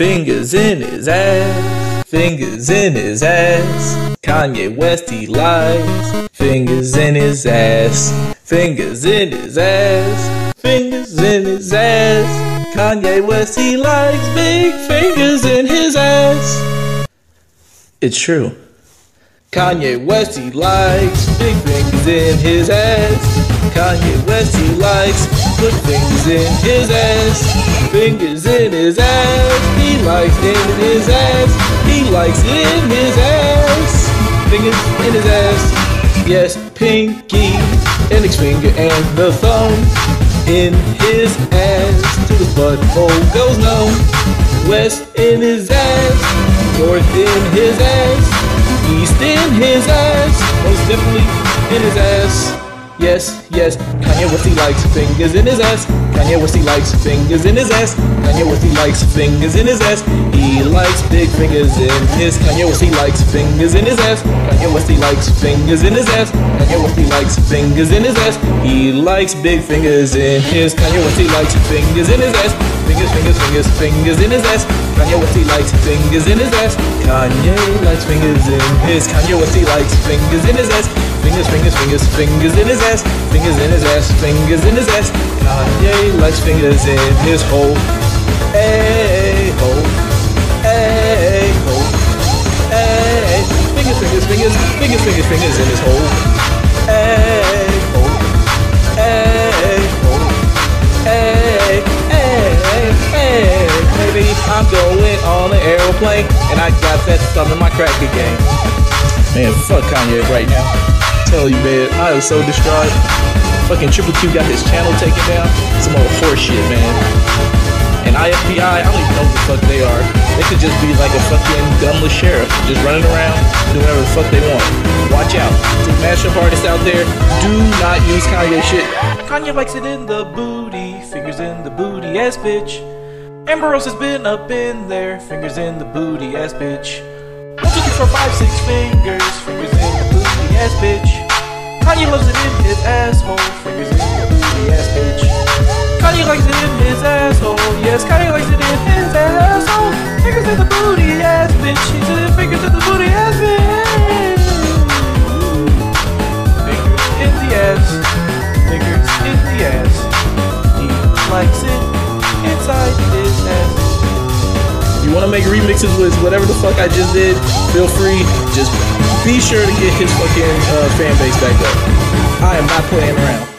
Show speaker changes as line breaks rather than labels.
Fingers in his ass, fingers in his ass. Kanye West, he likes fingers in his ass, fingers in his ass, fingers in his ass. Kanye West, he likes big fingers in his ass. It's true. Kanye West, he likes big fingers in his ass. Kanye West, he likes put fingers in his ass. Fingers in his ass. He likes in his ass. He likes in his ass. Fingers in his ass. Yes, pinky, index finger, and the thumb in his ass. To the butthole goes numb. West in his ass. North in his ass. East in his ass, most definitely in his ass. Yes, yes, Kanye West he likes fingers in his ass. Kanye West he likes fingers in his ass. Kanye West he likes fingers in his ass. He likes big fingers in his. Kanye West he likes fingers in his ass. Kanye West he likes fingers in his ass. Kanye West he likes fingers in his ass. He likes big fingers in his. Kanye West he likes fingers in his ass. Fingers, fingers, fingers, fingers in his ass. Kanye West he likes fingers in his ass. Kanye likes fingers in his. Kanye West he likes fingers in his ass. Fingers, fingers, fingers, fingers in his ass. Fingers in his ass. Fingers in his ass. Kanye likes fingers in his hole. Hey ho. Hey ho. Hey. Fingers, fingers, fingers, fingers, fingers, fingers in his hole. Hey ho. Hey ho. Hey. Hey. Hey. Baby, I'm going on an aeroplane and I got that stuff in my cracker game. Man, fuck Kanye right now. Tell you, man, I am so distraught. Fucking Triple Q got his channel taken down. Some old horseshit, man. And IFPI, I don't even know who the fuck they are. They could just be like a fucking dumbless sheriff, just running around, doing whatever the fuck they want. Watch out. To mashup artists out there, do not use Kanye shit. Kanye likes it in the booty, fingers in the booty ass bitch. Amber Rose has been up in there, fingers in the booty ass bitch. One, two, three, four, five, six fingers, fingers in the booty ass bitch. Asshole, fingers in the ass bitch. Likes his asshole, yes, likes his asshole. Fingers in the booty ass bitch, fingers in the booty ass bitch. Fingers in the ass, fingers in the ass. He likes it inside his ass. You want to make remixes with whatever the fuck I just did, feel free. Just be sure to get his fucking uh, fan base back up. I am not playing around.